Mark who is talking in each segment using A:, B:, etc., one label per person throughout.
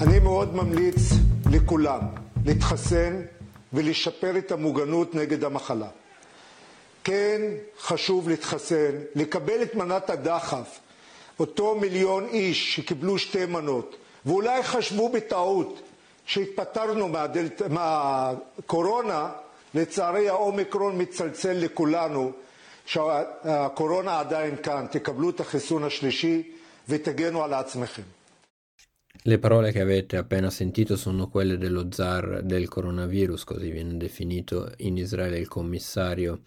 A: אני מאוד ממליץ לכולם להתחסן ולשפר את המוגנות נגד המחלה. כן חשוב להתחסן, לקבל את מנת הדחף, אותו מיליון איש שקיבלו שתי מנות, ואולי חשבו בטעות שהתפטרנו מהדלת, מהקורונה, לצערי האומיקרון מצלצל לכולנו שהקורונה עדיין כאן, תקבלו את החיסון השלישי ותגנו על עצמכם.
B: Le parole che avete appena sentito sono quelle dello zar del coronavirus, così viene definito in Israele il commissario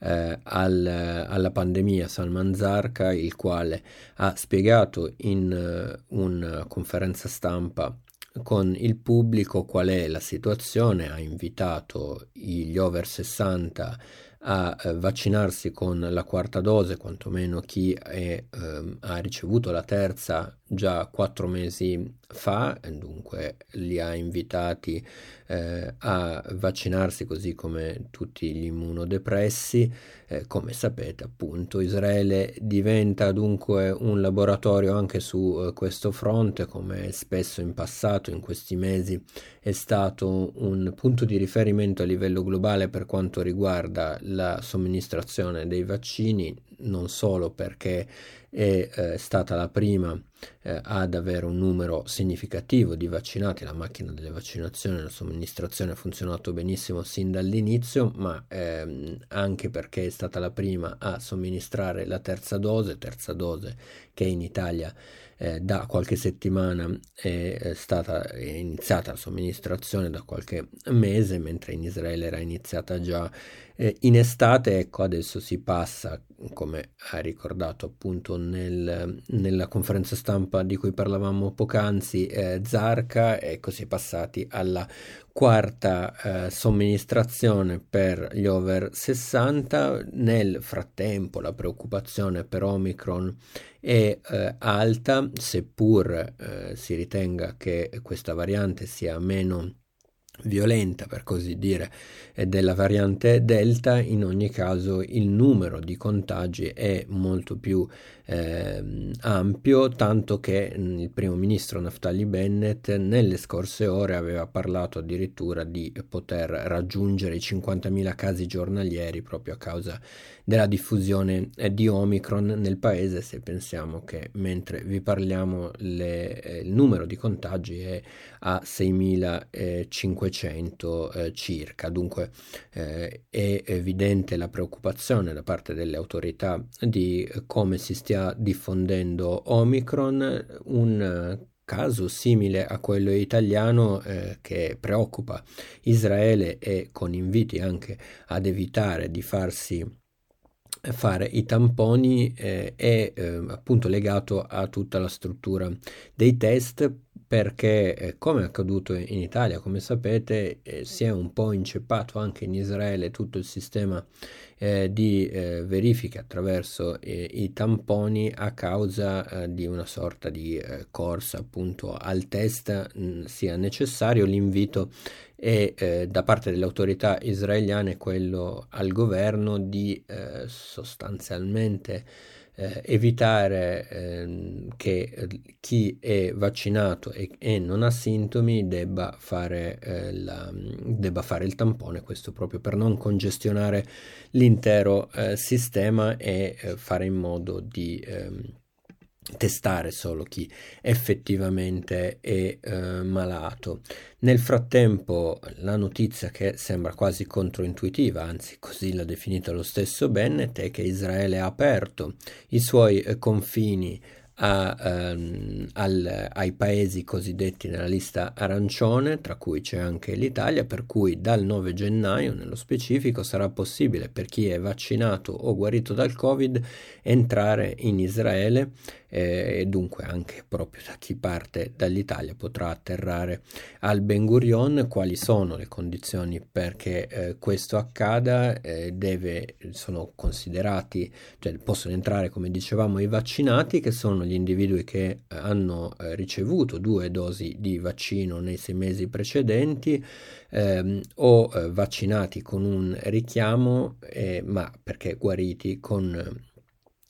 B: eh, al, alla pandemia Salman Zarka, il quale ha spiegato in uh, una conferenza stampa con il pubblico qual è la situazione, ha invitato gli over 60 a eh, vaccinarsi con la quarta dose, quantomeno chi è, eh, ha ricevuto la terza già quattro mesi fa, dunque li ha invitati eh, a vaccinarsi così come tutti gli immunodepressi. Eh, come sapete appunto Israele diventa dunque un laboratorio anche su eh, questo fronte, come spesso in passato, in questi mesi, è stato un punto di riferimento a livello globale per quanto riguarda la somministrazione dei vaccini, non solo perché è eh, stata la prima eh, ad avere un numero significativo di vaccinati, la macchina delle vaccinazioni, la somministrazione ha funzionato benissimo sin dall'inizio, ma ehm, anche perché è stata la prima a somministrare la terza dose, terza dose che in Italia eh, da qualche settimana è stata iniziata la somministrazione da qualche mese, mentre in Israele era iniziata già eh, in estate. Ecco, adesso si passa, come ha ricordato appunto nel, nella conferenza stampa di cui parlavamo poc'anzi, eh, Zarca, ecco, si è passati alla quarta eh, somministrazione per gli over 60. Nel frattempo la preoccupazione per Omicron è eh, alta, seppur eh, si ritenga che questa variante sia meno violenta per così dire della variante delta in ogni caso il numero di contagi è molto più eh, ampio tanto che mm, il primo ministro Naftali Bennett nelle scorse ore aveva parlato addirittura di poter raggiungere i 50.000 casi giornalieri proprio a causa della diffusione eh, di Omicron nel paese se pensiamo che mentre vi parliamo le, eh, il numero di contagi è a 6.500 500 eh, circa. Dunque eh, è evidente la preoccupazione da parte delle autorità di come si stia diffondendo Omicron, un caso simile a quello italiano eh, che preoccupa Israele e con inviti anche ad evitare di farsi fare i tamponi eh, è eh, appunto legato a tutta la struttura dei test perché eh, come è accaduto in Italia, come sapete, eh, si è un po' inceppato anche in Israele tutto il sistema eh, di eh, verifica attraverso eh, i tamponi a causa di una sorta di corsa appunto al test mh, mm, sia necessario. L'invito è da parte delle autorità israeliane quello al governo di sostanzialmente eh, evitare eh, che chi è vaccinato e, e, non ha sintomi debba fare, eh, la, debba fare, il tampone, questo proprio per non congestionare l'intero eh, sistema e eh, fare in modo di ehm, testare solo chi effettivamente è eh, malato. Nel frattempo la notizia che sembra quasi controintuitiva, anzi così l'ha definita lo stesso Bennett, è che Israele ha aperto i suoi eh, confini a, ehm, al, ai paesi cosiddetti nella lista arancione, tra cui c'è anche l'Italia, per cui dal 9 gennaio nello specifico sarà possibile per chi è vaccinato o guarito dal Covid entrare in Israele eh, e dunque anche proprio da chi parte dall'Italia potrà atterrare al Ben Gurion. Quali sono le condizioni perché eh, questo accada? Eh, deve, sono considerati, cioè possono entrare come dicevamo i vaccinati che sono gli individui che eh, hanno eh, ricevuto due dosi di vaccino nei sei mesi precedenti ehm, o eh, vaccinati con un richiamo ma perché guariti con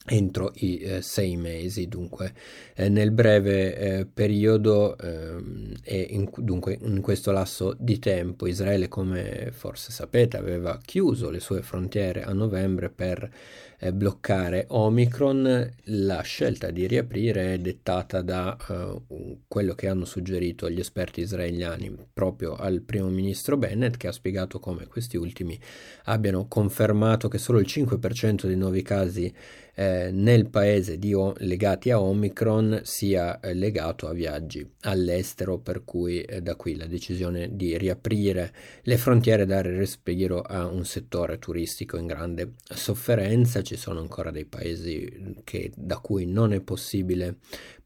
B: entro i eh, sei mesi, dunque eh, nel breve eh, periodo ehm, e in, dunque in questo lasso di tempo Israele come forse sapete aveva chiuso le sue frontiere a novembre per eh, bloccare Omicron, la scelta di riaprire è dettata da uh, quello che hanno suggerito gli esperti israeliani proprio al primo ministro Bennett che ha spiegato come questi ultimi abbiano confermato che solo il 5% dei nuovi casi eh, nel paese o- legati a Omicron sia eh, legato a viaggi all'estero, per cui eh, da qui la decisione di riaprire le frontiere e dare respiro a un settore turistico in grande sofferenza. Ci sono ancora dei paesi che, da cui non è possibile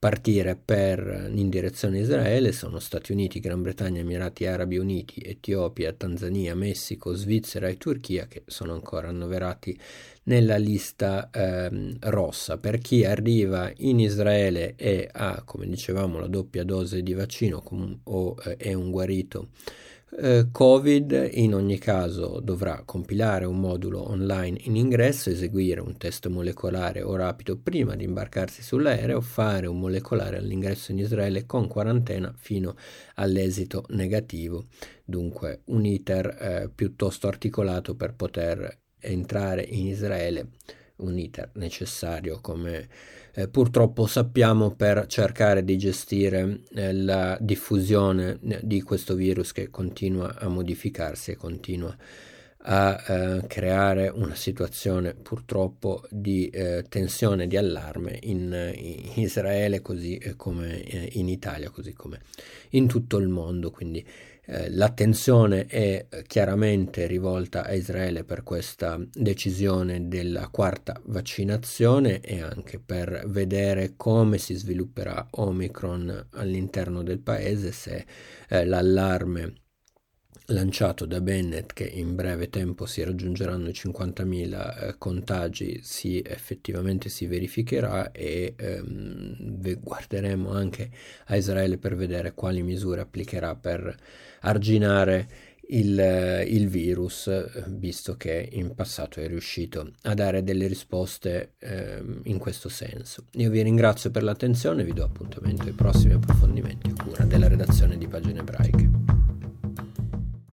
B: partire per, in direzione Israele sono Stati Uniti, Gran Bretagna, Emirati Arabi Uniti, Etiopia, Tanzania, Messico, Svizzera e Turchia che sono ancora annoverati nella lista ehm, rossa. Per chi arriva in Israele e ha, come dicevamo, la doppia dose di vaccino com- o eh, è un guarito eh, Covid in ogni caso dovrà compilare un modulo online in ingresso, eseguire un test molecolare o rapido prima di imbarcarsi sull'aereo, fare un molecolare all'ingresso in Israele con quarantena fino all'esito negativo. Dunque un iter eh, piuttosto articolato per poter entrare in Israele, un iter necessario come eh, purtroppo sappiamo per cercare di gestire eh, la diffusione eh, di questo virus che continua a modificarsi e continua a eh, creare una situazione purtroppo di eh, tensione, di allarme in, in Israele così come eh, in Italia, così come in tutto il mondo. Quindi eh, l'attenzione è eh, chiaramente rivolta a Israele per questa decisione della quarta vaccinazione e anche per vedere come si svilupperà Omicron all'interno del paese, se eh, l'allarme lanciato da Bennett che in breve tempo si raggiungeranno i 50.000 eh, contagi si effettivamente si verificherà e ehm, guarderemo anche a Israele per vedere quali misure applicherà per arginare il, il, virus, visto che in passato è riuscito a dare delle risposte eh, in questo senso. Io vi ringrazio per l'attenzione, vi do appuntamento ai prossimi approfondimenti a cura della redazione di Pagine Ebraiche.